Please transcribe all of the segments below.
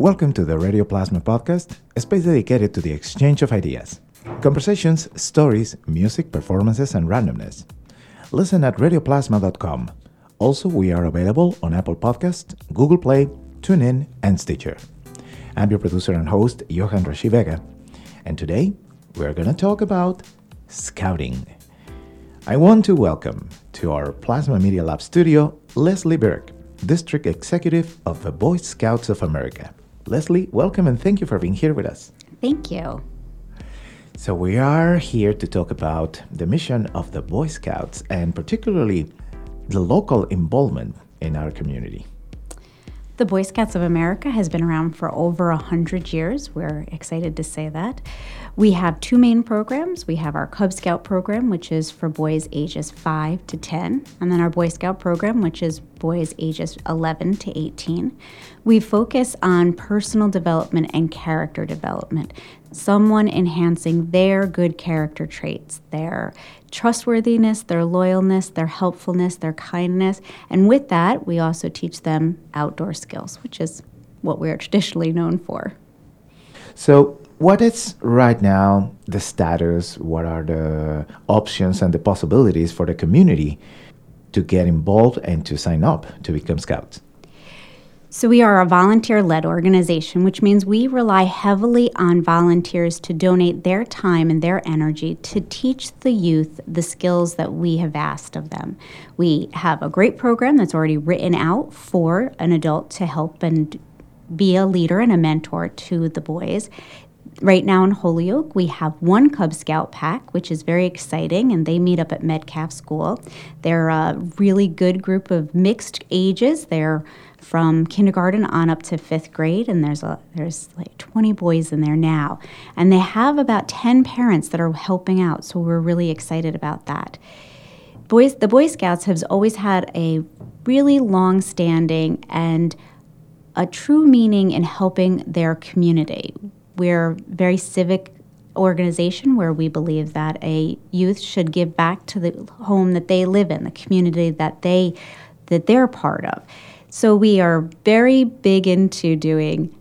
Welcome to the Radio Plasma podcast, a space dedicated to the exchange of ideas, conversations, stories, music, performances, and randomness. Listen at radioplasma.com. Also, we are available on Apple Podcast, Google Play, TuneIn, and Stitcher. I'm your producer and host, Johan Rashi Vega, and today we're going to talk about scouting. I want to welcome to our Plasma Media Lab studio Lesley Birk, District Executive of the Boy Scouts of America. Lesley, welcome and thank you for being here with us. Thank you. So, we are here to talk about the mission of the Boy Scouts and particularly the local involvement in our community. The Boy Scouts of America has been around for over 100 years. We're excited to say that. We have two main programs. We have our Cub Scout program, which is for boys ages 5 to 10, and then our Boy Scout program, which is boys ages 11 to 18. We focus on personal development and character development, someone enhancing their good character traits, their trustworthiness, their loyalness, their helpfulness, their kindness. And with that, we also teach them outdoor skills, which is what we're traditionally known for. So, what is right now the status? What are the options and the possibilities for the community to get involved and to sign up to become scouts? So, we are a volunteer led organization, which means we rely heavily on volunteers to donate their time and their energy to teach the youth the skills that we have asked of them. We have a great program that's already written out for an adult to help and be a leader and a mentor to the boys. Right now in Holyoke, we have one Cub Scout pack, which is very exciting, and they meet up at Metcalf School. They're a really good group of mixed ages. They're from kindergarten on up to fifth grade, and there's a there's like 20 boys in there now, and they have about 10 parents that are helping out. So we're really excited about that. Boys, the Boy Scouts has always had a really long-standing and a true meaning in helping their community. We're very civic organization where we believe that a youth should give back to the home that they live in, the community that they that they're part of. So we are very big into doing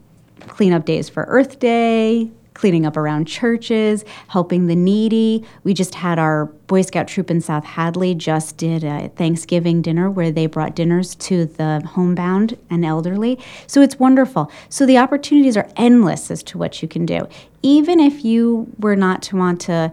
cleanup days for Earth Day, cleaning up around churches, helping the needy. We just had our Boy Scout troop in South Hadley just did a Thanksgiving dinner where they brought dinners to the homebound and elderly. So it's wonderful. So the opportunities are endless as to what you can do. Even if you were not to want to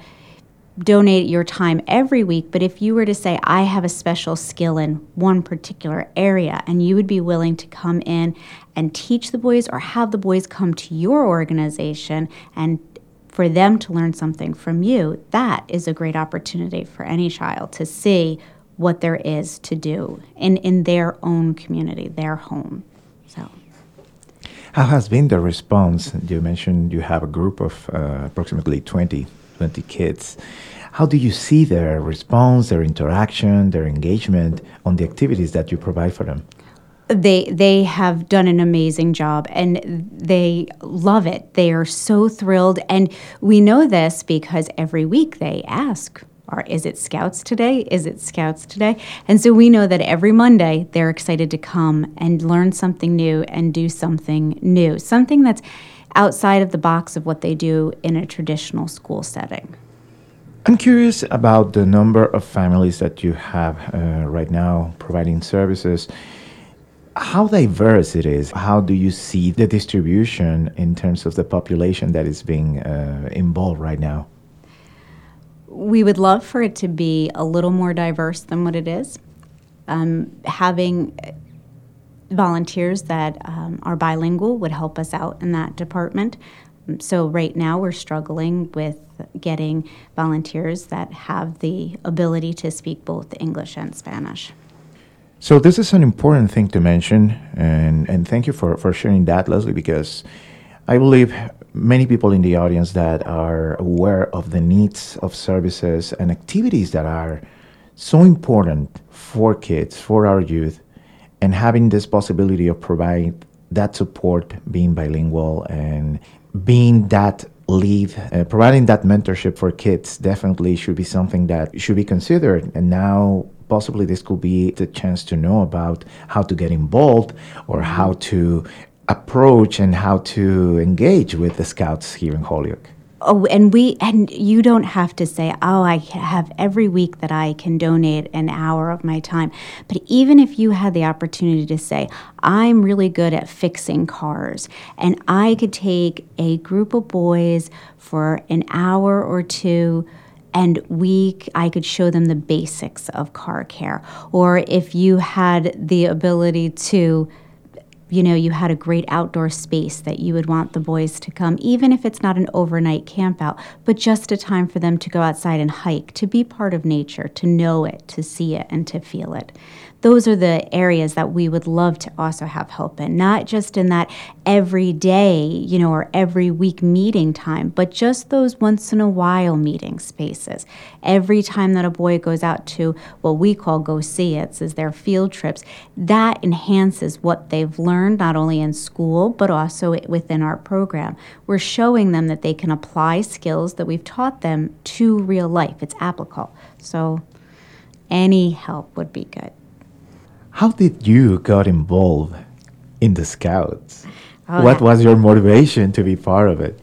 donate your time every week, but if you were to say, I have a special skill in one particular area, and you would be willing to come in and teach the boys or have the boys come to your organization and for them to learn something from you, that is a great opportunity for any child to see what there is to do in, in their own community, their home. So. How has been the response? You mentioned you have a group of uh, approximately 20 20 kids. How do you see their response, their interaction, their engagement on the activities that you provide for them? They they have done an amazing job and they love it. They are so thrilled and we know this because every week they ask are is it scouts today? Is it scouts today? And so we know that every Monday they're excited to come and learn something new and do something new, something that's outside of the box of what they do in a traditional school setting. I'm curious about the number of families that you have uh, right now providing services. How diverse it is? How do you see the distribution in terms of the population that is being uh, involved right now? We would love for it to be a little more diverse than what it is. Um, having volunteers that um, are bilingual would help us out in that department. So, right now, we're struggling with getting volunteers that have the ability to speak both English and Spanish. So, this is an important thing to mention, and, and thank you for, for sharing that, Lesley, because I believe many people in the audience that are aware of the needs of services and activities that are so important for kids, for our youth, and having this possibility of providing that support, being bilingual and being that lead, uh, providing that mentorship for kids definitely should be something that should be considered. And now possibly this could be the chance to know about how to get involved or how to approach and how to engage with the scouts here in Holyoke? Oh, and we and you don't have to say, "Oh, I have every week that I can donate an hour of my time." But even if you had the opportunity to say, "I'm really good at fixing cars," and I could take a group of boys for an hour or two and we I could show them the basics of car care or if you had the ability to you know, you had a great outdoor space that you would want the boys to come, even if it's not an overnight camp out, but just a time for them to go outside and hike, to be part of nature, to know it, to see it, and to feel it those are the areas that we would love to also have help in, not just in that every day, you know, or every week meeting time, but just those once in a while meeting spaces. Every time that a boy goes out to what we call go see it's is their field trips, that enhances what they've learned not only in school but also within our program. We're showing them that they can apply skills that we've taught them to real life. It's applicable. So any help would be good. How did you got involved in the Scouts? Oh, what was your motivation to be part of it?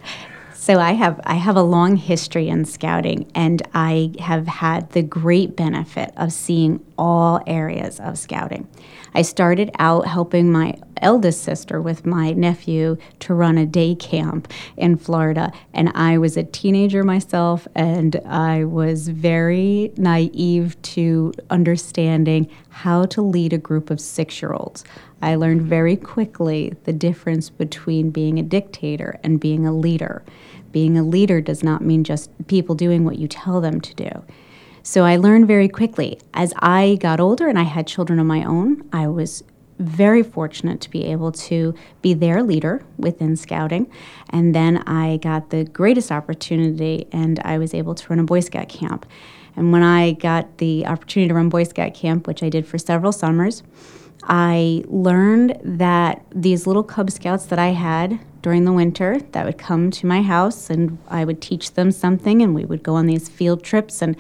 So I have I have a long history in scouting and I have had the great benefit of seeing all areas of scouting. I started out helping my eldest sister with my nephew to run a day camp in Florida. And I was a teenager myself, and I was very naive to understanding how to lead a group of six year olds. I learned very quickly the difference between being a dictator and being a leader. Being a leader does not mean just people doing what you tell them to do. So I learned very quickly. As I got older and I had children of my own, I was very fortunate to be able to be their leader within scouting. And then I got the greatest opportunity and I was able to run a Boy Scout camp. And when I got the opportunity to run Boy Scout camp, which I did for several summers, I learned that these little Cub Scouts that I had during the winter that would come to my house and I would teach them something and we would go on these field trips and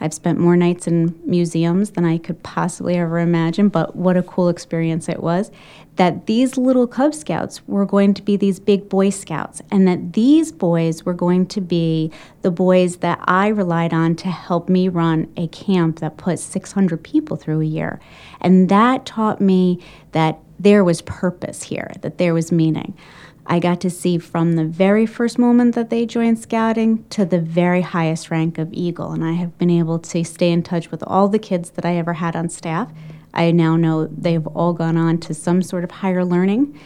I've spent more nights in museums than I could possibly ever imagine, but what a cool experience it was. That these little Cub Scouts were going to be these big Boy Scouts, and that these boys were going to be the boys that I relied on to help me run a camp that put 600 people through a year. And that taught me that there was purpose here, that there was meaning. I got to see from the very first moment that they joined scouting to the very highest rank of Eagle. And I have been able to stay in touch with all the kids that I ever had on staff. I now know they've all gone on to some sort of higher learning.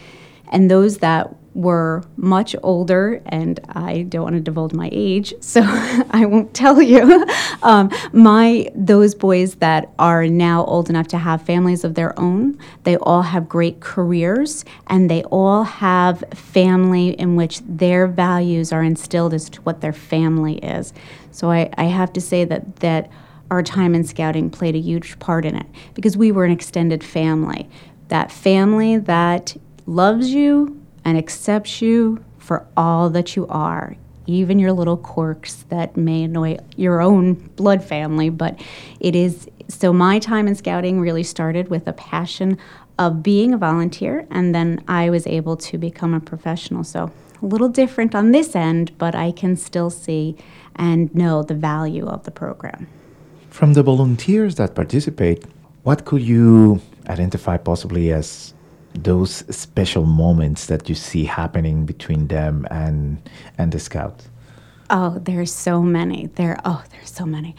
And those that were much older, and I don't want to divulge my age, so I won't tell you. Um, my those boys that are now old enough to have families of their own, they all have great careers, and they all have family in which their values are instilled as to what their family is. So I, I have to say that that our time in scouting played a huge part in it because we were an extended family. That family that loves you and accepts you for all that you are, even your little quirks that may annoy your own blood family. But it is so my time in scouting really started with a passion of being a volunteer, and then I was able to become a professional. So a little different on this end, but I can still see and know the value of the program. From the volunteers that participate, what could you identify possibly as those special moments that you see happening between them and and the scout? Oh, there's so many. There oh, there's so many.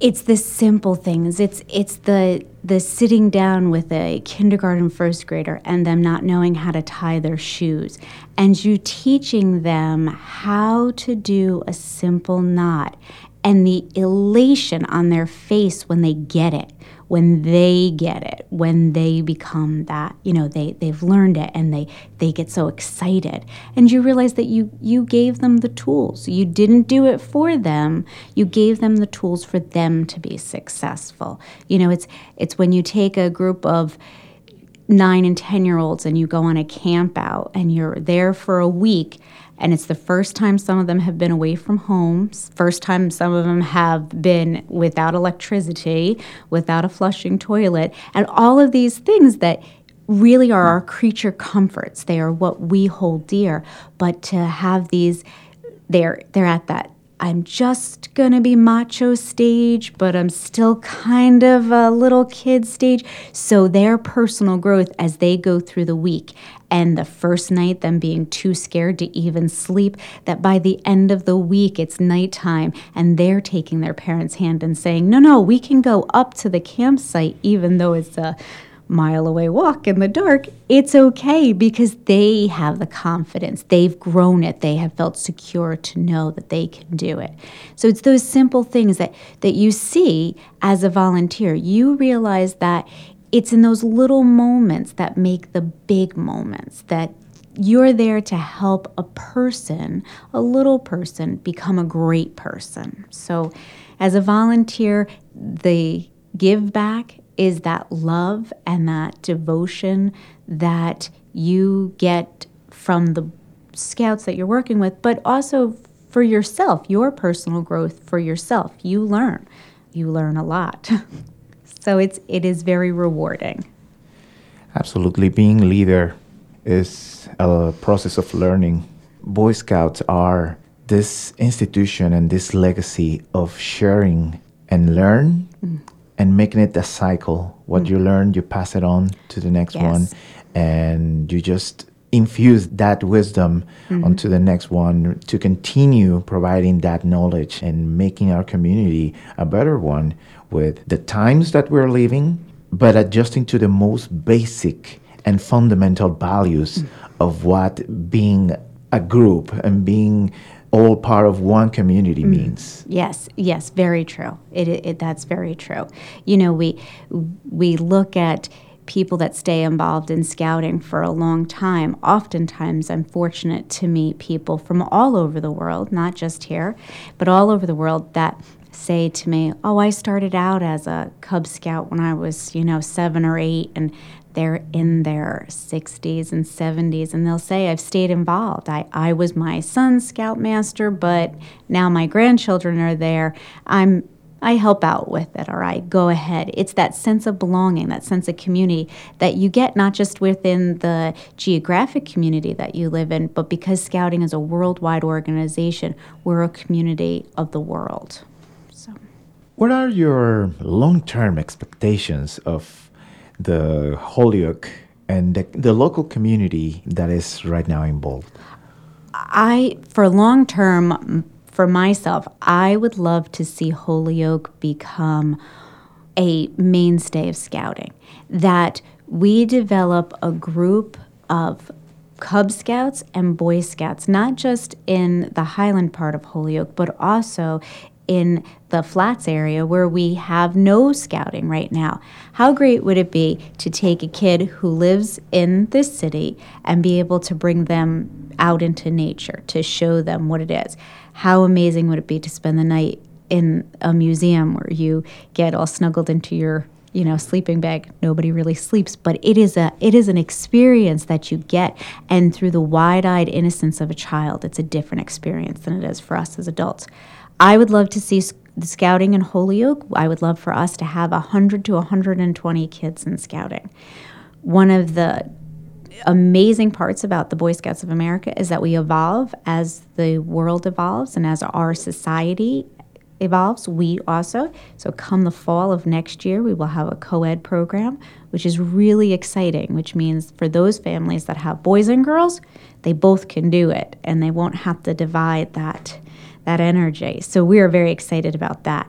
It's the simple things. It's it's the the sitting down with a kindergarten first grader and them not knowing how to tie their shoes and you teaching them how to do a simple knot and the elation on their face when they get it when they get it, when they become that, you know, they, they've learned it and they, they get so excited. And you realize that you, you gave them the tools. You didn't do it for them. You gave them the tools for them to be successful. You know, it's, it's when you take a group of, nine and 10 year olds and you go on a camp out and you're there for a week and it's the first time some of them have been away from homes, first time some of them have been without electricity, without a flushing toilet, and all of these things that really are our creature comforts. They are what we hold dear. But to have these, they're they're at that. I'm just gonna be macho stage, but I'm still kind of a little kid stage. So their personal growth as they go through the week and the first night, them being too scared to even sleep, that by the end of the week, it's nighttime and they're taking their parents' hand and saying, No, no, we can go up to the campsite, even though it's a mile away walk in the dark, it's okay because they have the confidence. They've grown it. They have felt secure to know that they can do it. So it's those simple things that, that you see as a volunteer. You realize that it's in those little moments that make the big moments that you're there to help a person, a little person, become a great person. So, as a volunteer, the give back is that love and that devotion that you get from the scouts that you're working with, but also for yourself, your personal growth for yourself. You learn. You learn a lot. so it's it is very rewarding. Absolutely. Being leader is a process of learning. Boy Scouts are this institution and this legacy of sharing and learn mm and making it a cycle. What mm-hmm. you learn, you pass it on to the next yes. one, and you just infuse that wisdom mm-hmm. onto the next one to continue providing that knowledge and making our community a better one with the times that we're living, but adjusting to the most basic and fundamental values mm-hmm. of what being a group and being all part of one community mm. means. Yes, yes, very true. It, it, that's very true. You know, we we look at people that stay involved in scouting for a long time. Oftentimes, I'm fortunate to meet people from all over the world, not just here, but all over the world that say to me, "Oh, I started out as a Cub Scout when I was, you know, 7 or 8 and they're in their 60s and 70s and they'll say i've stayed involved. I, I was my son's scoutmaster but now my grandchildren are there. I'm i help out with it or i go ahead. It's that sense of belonging that sense of community that you get not just within the geographic community that you live in but because scouting is a worldwide organization we're a community of the world. So what are your long-term expectations of the Holyoke and the, the local community that is right now involved? I, for long term, for myself, I would love to see Holyoke become a mainstay of scouting. That we develop a group of Cub Scouts and Boy Scouts, not just in the Highland part of Holyoke, but also in the flats area where we have no scouting right now. How great would it be to take a kid who lives in this city and be able to bring them out into nature to show them what it is? How amazing would it be to spend the night in a museum where you get all snuggled into your you know sleeping bag nobody really sleeps but it is a it is an experience that you get and through the wide-eyed innocence of a child it's a different experience than it is for us as adults I would love to see the scouting in Holyoke. I would love for us to have 100 to 120 kids in scouting. One of the amazing parts about the Boy Scouts of America is that we evolve as the world evolves and as our society evolves, we also. So, come the fall of next year, we will have a co ed program, which is really exciting, which means for those families that have boys and girls, they both can do it and they won't have to divide that that energy. So we are very excited about that.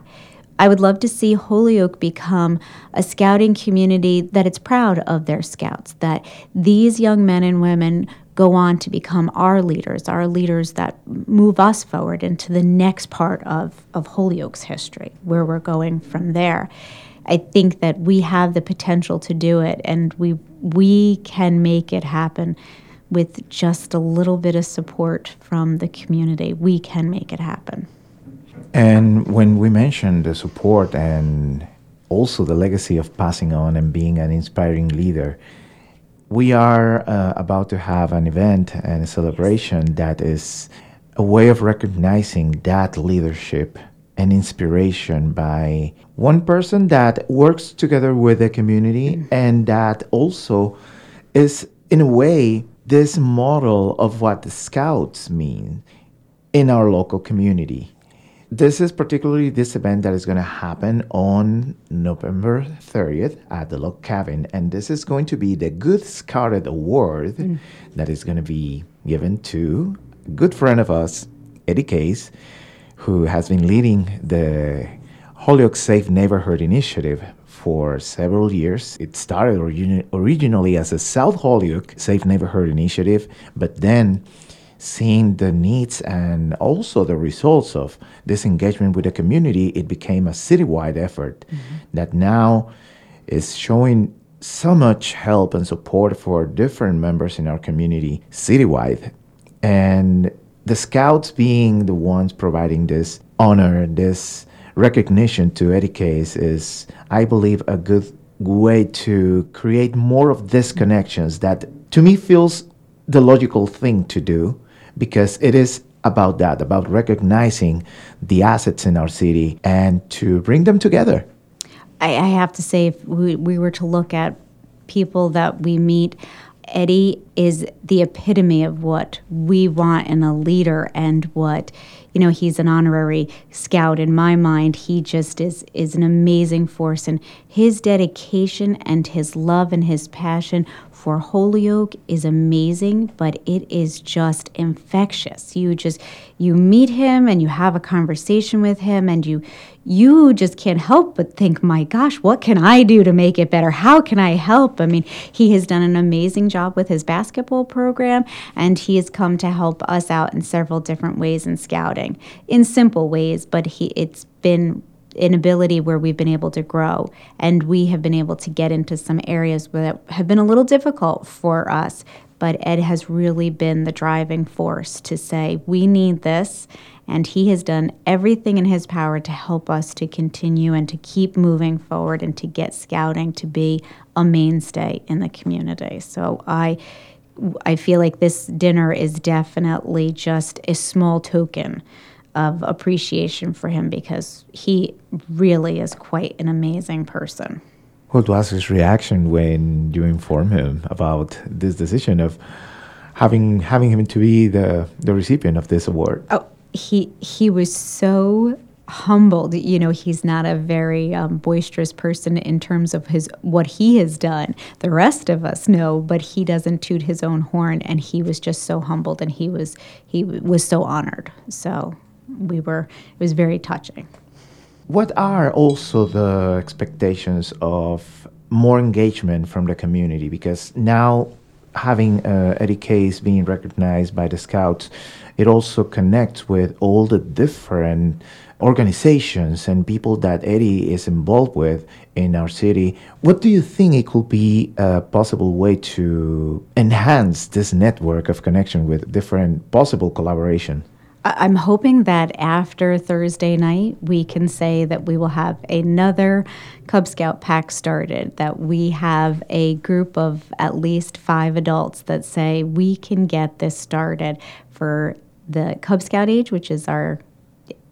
I would love to see Holyoke become a scouting community that it's proud of their scouts, that these young men and women go on to become our leaders, our leaders that move us forward into the next part of, of Holyoke's history, where we're going from there. I think that we have the potential to do it and we we can make it happen with just a little bit of support from the community, we can make it happen. And when we mentioned the support and also the legacy of passing on and being an inspiring leader, we are uh, about to have an event and a celebration that is a way of recognizing that leadership and inspiration by one person that works together with the community and that also is, in a way, this model of what the Scouts mean in our local community. This is particularly this event that is going to happen on November 30th at the Log Cabin, and this is going to be the Good Scouted Award mm. that is going to be given to a good friend of us, Eddie Caisse, who has been leading the Holyoke Safe Neighborhood Initiative for several years. It started origin- originally as a South Holyoke Safe Neighborhood Initiative, but then seeing the needs and also the results of this engagement with the community, it became a citywide effort mm-hmm. that now is showing so much help and support for different members in our community citywide. And the scouts being the ones providing this honor, this recognition to Eddie Caisse is, I believe, a good way to create more of these connections that to me feels the logical thing to do because it is about that, about recognizing the assets in our city and to bring them together. I, I have to say, if we, we were to look at people that we meet, Eddie is the epitome of what we want in a leader and what you know he's an honorary scout in my mind he just is is an amazing force and his dedication and his love and his passion for Holyoke is amazing, but it is just infectious. You just you meet him and you have a conversation with him and you you just can't help but think, "My gosh, what can I do to make it better? How can I help?" I mean, he has done an amazing job with his basketball program and he has come to help us out in several different ways in scouting. In simple ways, but he it's been an ability where we've been able to grow. And we have been able to get into some areas that have been a little difficult for us. But ed has really been the driving force to say we need this. And he has done everything in his power to help us to continue and to keep moving forward and to get scouting to be a mainstay in the community. So i i feel like this dinner is definitely just a small token of appreciation for him because he really is quite an amazing person. What was his reaction when you informed him about this decision of having having him to be the the recipient of this award? Oh, he he was so humbled. You know, he's not a very um, boisterous person in terms of his what he has done. The rest of us know, but he doesn't toot his own horn, and he was just so humbled, and he was he was so honored. So we were it was very touching. What are also the expectations of more engagement from the community? Because now having uh, Eddie Caisse being recognized by the Scouts, it also connects with all the different organizations and people that Eddie is involved with in our city. What do you think it could be a possible way to enhance this network of connection with different possible collaboration? I'm hoping that after Thursday night, we can say that we will have another Cub Scout pack started, that we have a group of at least five adults that say we can get this started for the Cub Scout age, which is our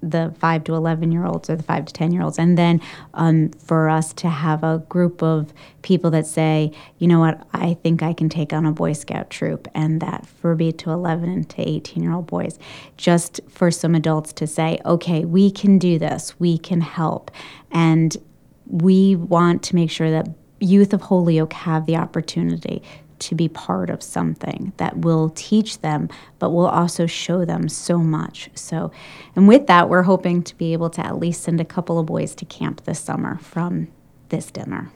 the five to 11 year olds or the five to 10 year olds. And then um, for us to have a group of people that say, you know what, I think I can take on a Boy Scout troop, and that for me to 11 to 18 year old boys, just for some adults to say, okay, we can do this, we can help. And we want to make sure that youth of Holyoke have the opportunity to be part of something that will teach them, but will also show them so much. So, and with that, we're hoping to be able to at least send a couple of boys to camp this summer from this dinner.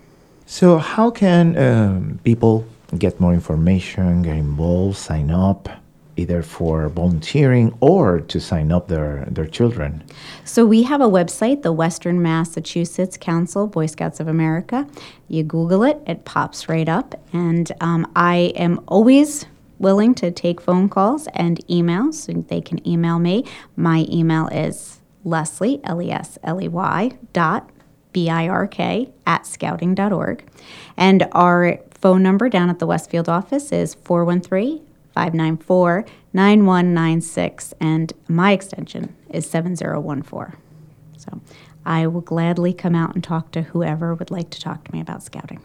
So, how can um, people get more information, get involved, sign up? Either for volunteering or to sign up their, their children? So we have a website, the Western Massachusetts Council Boy Scouts of America. You Google it, it pops right up. And um, I am always willing to take phone calls and emails. So they can email me. My email is Lesley, L E S L E Y, dot B I R K, at scouting.org. And our phone number down at the Westfield office is 413 594 9196, and my extension is 7014. So I will gladly come out and talk to whoever would like to talk to me about scouting.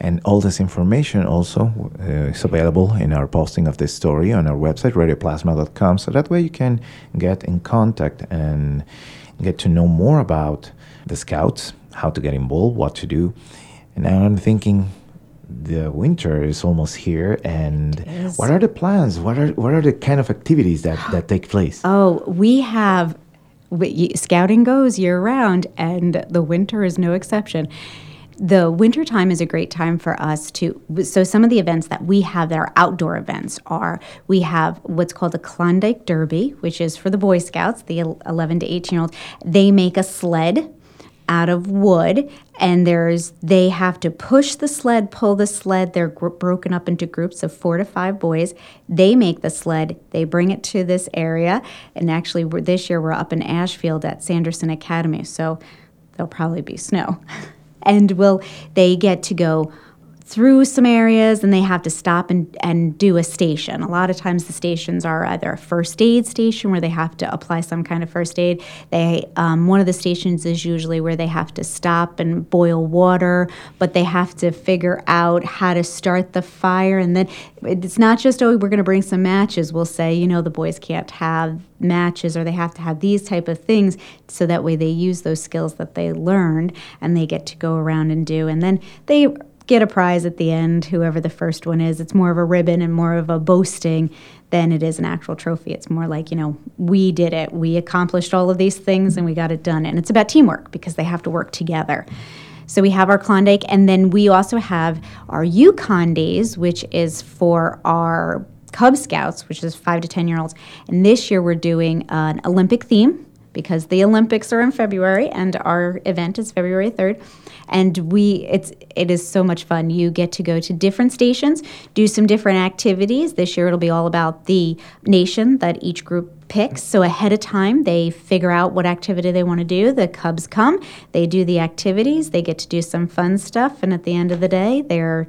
And all this information also uh, is available in our posting of this story on our website, radioplasma.com. So that way you can get in contact and get to know more about the scouts, how to get involved, what to do. And now I'm thinking the winter is almost here and what are the plans? What are what are the kind of activities that that take place? Oh we have we, scouting goes year round and the winter is no exception. The winter time is a great time for us to so some of the events that we have that are outdoor events are we have what's called the klondike derby which is for the boy scouts the 11 to 18 year olds they make a sled out of wood and there's they have to push the sled pull the sled. They're gr- broken up into groups of four to five boys. They make the sled. They bring it to this area and actually this year we're up in ashfield at sanderson academy so there'll probably be snow. And will they get to go through some areas and they have to stop and, and do a station. A lot of times the stations are either a first aid station where they have to apply some kind of first aid. They um, one of the stations is usually where they have to stop and boil water, but they have to figure out how to start the fire. And then it's not just oh we're going to bring some matches. We'll say you know the boys can't have matches or they have to have these type of things so that way they use those skills that they learned and they get to go around and do and then they get a prize at the end, whoever the first one is. It's more of a ribbon and more of a boasting than it is an actual trophy. It's more like, you know, we did it. We accomplished all of these things and we got it done. And it's about teamwork because they have to work together. So we have our Klondike, and then we also have our Yukon Days, which is for our Cub Scouts, which is five to 10 year olds. And this year we're doing an Olympic theme because the Olympics are in February and our event is February 3rd. And we it's it is so much fun. You get to go to different stations, do some different activities. This year it'll be all about the nation that each group picks. So ahead of time, they figure out what activity they want to do. The Cubs come, they do the activities, they get to do some fun stuff, and at the end of the day, they're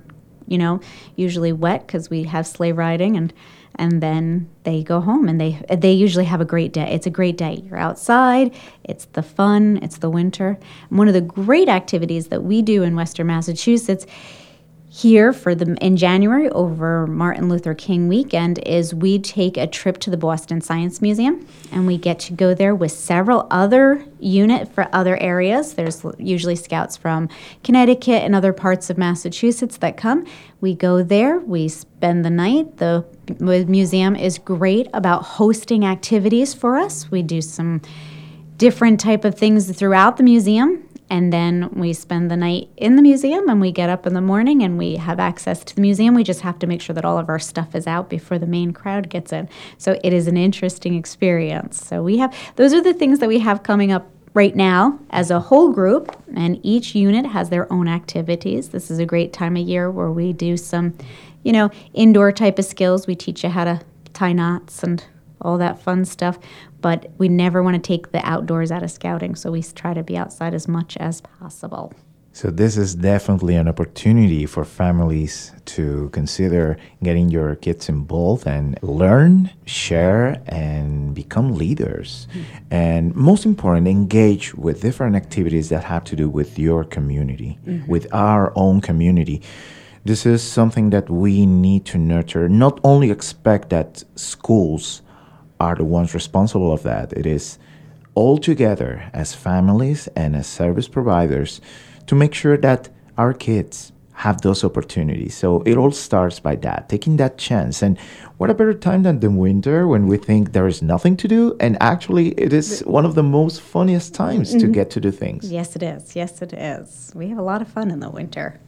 you know usually wet because we have sleigh riding and and then they go home and they they usually have a great day. It's a great day. You're outside, it's the fun, it's the winter. And one of the great activities that we do in Western Massachusetts here for the in January over Martin Luther King weekend is we take a trip to the Boston Science Museum and we get to go there with several other unit for other areas. There's usually scouts from Connecticut and other parts of Massachusetts that come. We go there, we spend the night. The museum is great about hosting activities for us. We do some different type of things throughout the museum and then we spend the night in the museum and we get up in the morning and we have access to the museum. We just have to make sure that all of our stuff is out before the main crowd gets in. So it is an interesting experience. So we have those are the things that we have coming up right now as a whole group and each unit has their own activities. This is a great time of year where we do some, you know, indoor type of skills. We teach you how to tie knots and all that fun stuff but we never want to take the outdoors out of scouting, so we try to be outside as much as possible. So, this is definitely an opportunity for families to consider getting your kids involved and learn, share, and become leaders. Mm-hmm. And most important, engage with different activities that have to do with your community, mm-hmm. with our own community. This is something that we need to nurture. Not only expect that schools are the ones responsible of that. It is all together as families and as service providers to make sure that our kids have those opportunities. So it all starts by that, taking that chance. And what a better time than the winter when we think there is nothing to do? And actually, it is one of the most funniest times mm-hmm. to get to do things. Yes, it is. Yes, it is. We have a lot of fun in the winter.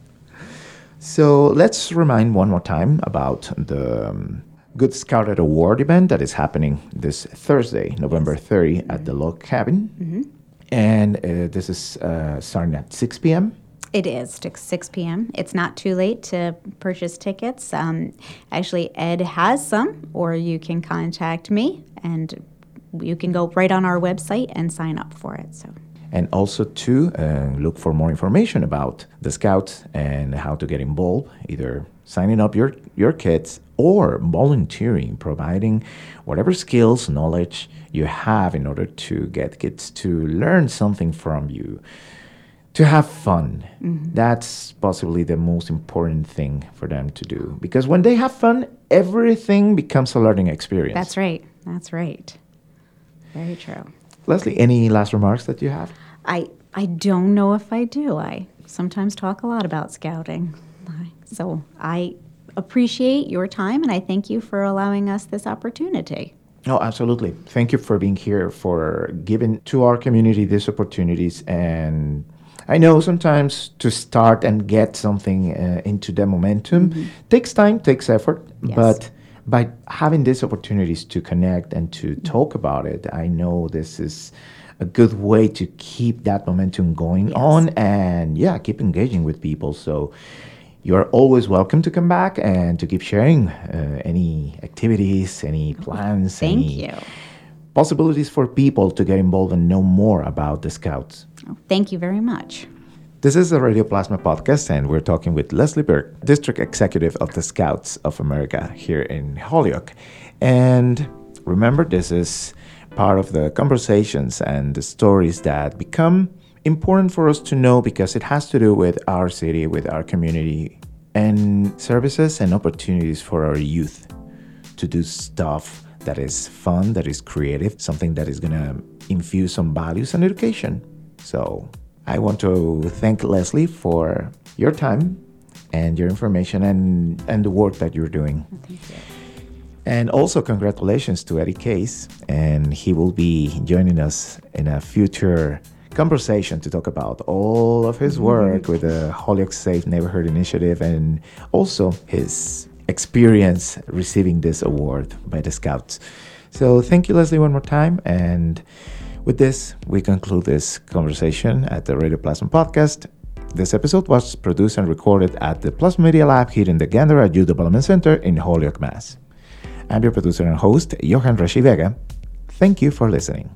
So let's remind one more time about the um, Good Scouted Award event that is happening this Thursday, November 30, mm-hmm. at the Log Cabin. Mm-hmm. And uh, this is uh, starting at 6 p.m. It is 6 p.m. It's not too late to purchase tickets. Um, actually, Ed has some, or you can contact me, and you can go right on our website and sign up for it. So. And also to uh, look for more information about the Scouts and how to get involved, either signing up your, your kids or volunteering, providing whatever skills, knowledge you have in order to get kids to learn something from you, to have fun. Mm-hmm. That's possibly the most important thing for them to do because when they have fun, everything becomes a learning experience. That's right. That's right. Very true. Lesley, any last remarks that you have? I I don't know if I do. I sometimes talk a lot about scouting. So I appreciate your time and I thank you for allowing us this opportunity. Oh, absolutely. Thank you for being here, for giving to our community these opportunities. And I know sometimes to start and get something uh, into the momentum mm-hmm. takes time, takes effort, yes. but by having these opportunities to connect and to mm-hmm. talk about it, I know this is a good way to keep that momentum going yes. on and yeah, keep engaging with people. So you are always welcome to come back and to keep sharing uh, any activities, any plans, Thank any you. possibilities for people to get involved and know more about the Scouts. Oh, thank you very much. This is the Radio Plasma podcast, and we're talking with Lesley Birk, District Executive of the Scouts of America here in Holyoke. And remember, this is part of the conversations and the stories that become important for us to know because it has to do with our city, with our community, and services and opportunities for our youth to do stuff that is fun, that is creative, something that is going to infuse some values and education. So I want to thank Lesley for your time and your information and, and the work that you're doing. Thank you. And also, congratulations to Eddie Caisse, and he will be joining us in a future conversation to talk about all of his work mm-hmm. with the Holyoke Safe Neighborhood Initiative and also his experience receiving this award by the Scouts. So, thank you, Lesley, one more time. And with this, we conclude this conversation at the Radio Plasma podcast. This episode was produced and recorded at the Plasma Media Lab here in the Gandara Youth Development Center in Holyoke, Mass. I'm your producer and host, Johan Rashi Vega. Thank you for listening.